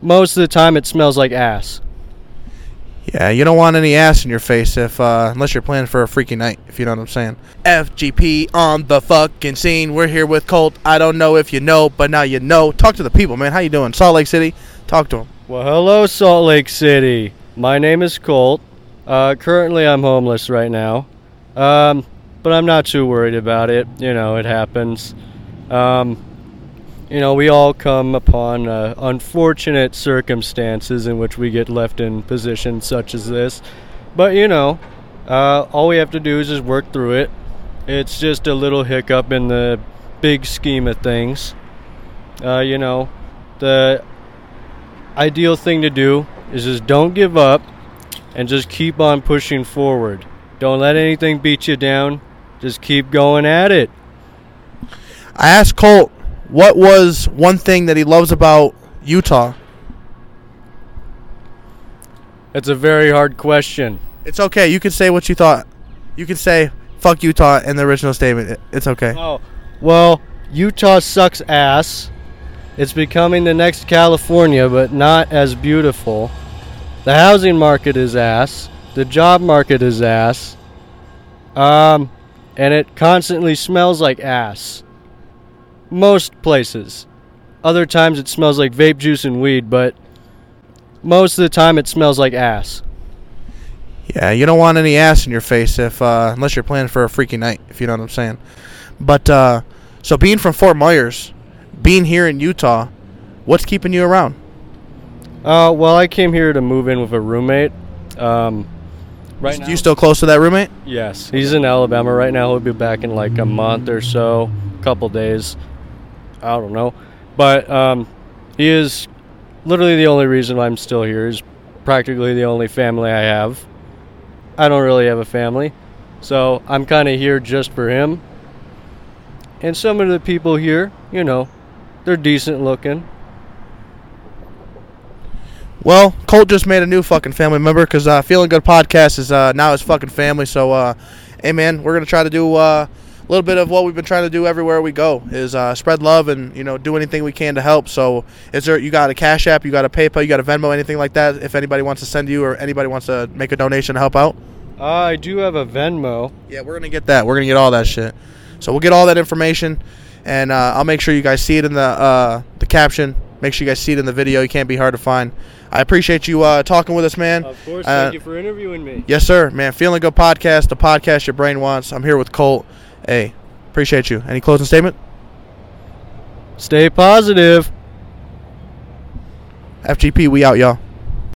most of the time it smells like ass. Yeah, you don't want any ass in your face if uh, unless you're planning for a freaky night, if you know what I'm saying. FGP on the fucking scene. We're here with Colt. I don't know if you know, but now you know. Talk to the people, man. How you doing? Salt Lake City. Talk to them. Well, hello, Salt Lake City. My name is Colt. Uh, currently, I'm homeless right now, um, but I'm not too worried about it. You know, it happens. Um, you know, we all come upon uh, unfortunate circumstances in which we get left in positions such as this. But, you know, uh, all we have to do is just work through it. It's just a little hiccup in the big scheme of things. Uh, you know, the ideal thing to do is just don't give up and just keep on pushing forward. Don't let anything beat you down. Just keep going at it. I asked Colt what was one thing that he loves about Utah. It's a very hard question. It's okay. You can say what you thought. You can say "fuck Utah" in the original statement. It's okay. Oh, well, Utah sucks ass. It's becoming the next California, but not as beautiful. The housing market is ass. The job market is ass. Um, and it constantly smells like ass. Most places. Other times it smells like vape juice and weed, but most of the time it smells like ass. Yeah, you don't want any ass in your face if uh, unless you're planning for a freaky night, if you know what I'm saying. But uh, so being from Fort Myers, being here in Utah, what's keeping you around? Uh, well, I came here to move in with a roommate. Um, right now, You still close to that roommate? Yes, he's in Alabama right now. He'll be back in like a month or so, couple days. I don't know, but um, he is literally the only reason I'm still here. He's practically the only family I have. I don't really have a family, so I'm kind of here just for him. And some of the people here, you know, they're decent looking. Well, Colt just made a new fucking family member because uh, Feeling Good podcast is uh, now his fucking family. So, uh, hey man, we're gonna try to do uh, a little bit of what we've been trying to do everywhere we go is uh, spread love and you know do anything we can to help. So, is there you got a Cash App, you got a PayPal, you got a Venmo, anything like that? If anybody wants to send you or anybody wants to make a donation to help out, Uh, I do have a Venmo. yeah, we're gonna get that. We're gonna get all that shit. So we'll get all that information, and uh, I'll make sure you guys see it in the uh, the caption. Make sure you guys see it in the video. You can't be hard to find. I appreciate you uh, talking with us, man. Of course, Uh, thank you for interviewing me. Yes, sir, man. Feeling good podcast, the podcast your brain wants. I'm here with Colt. Hey, appreciate you. Any closing statement? Stay positive. FGP, we out, y'all.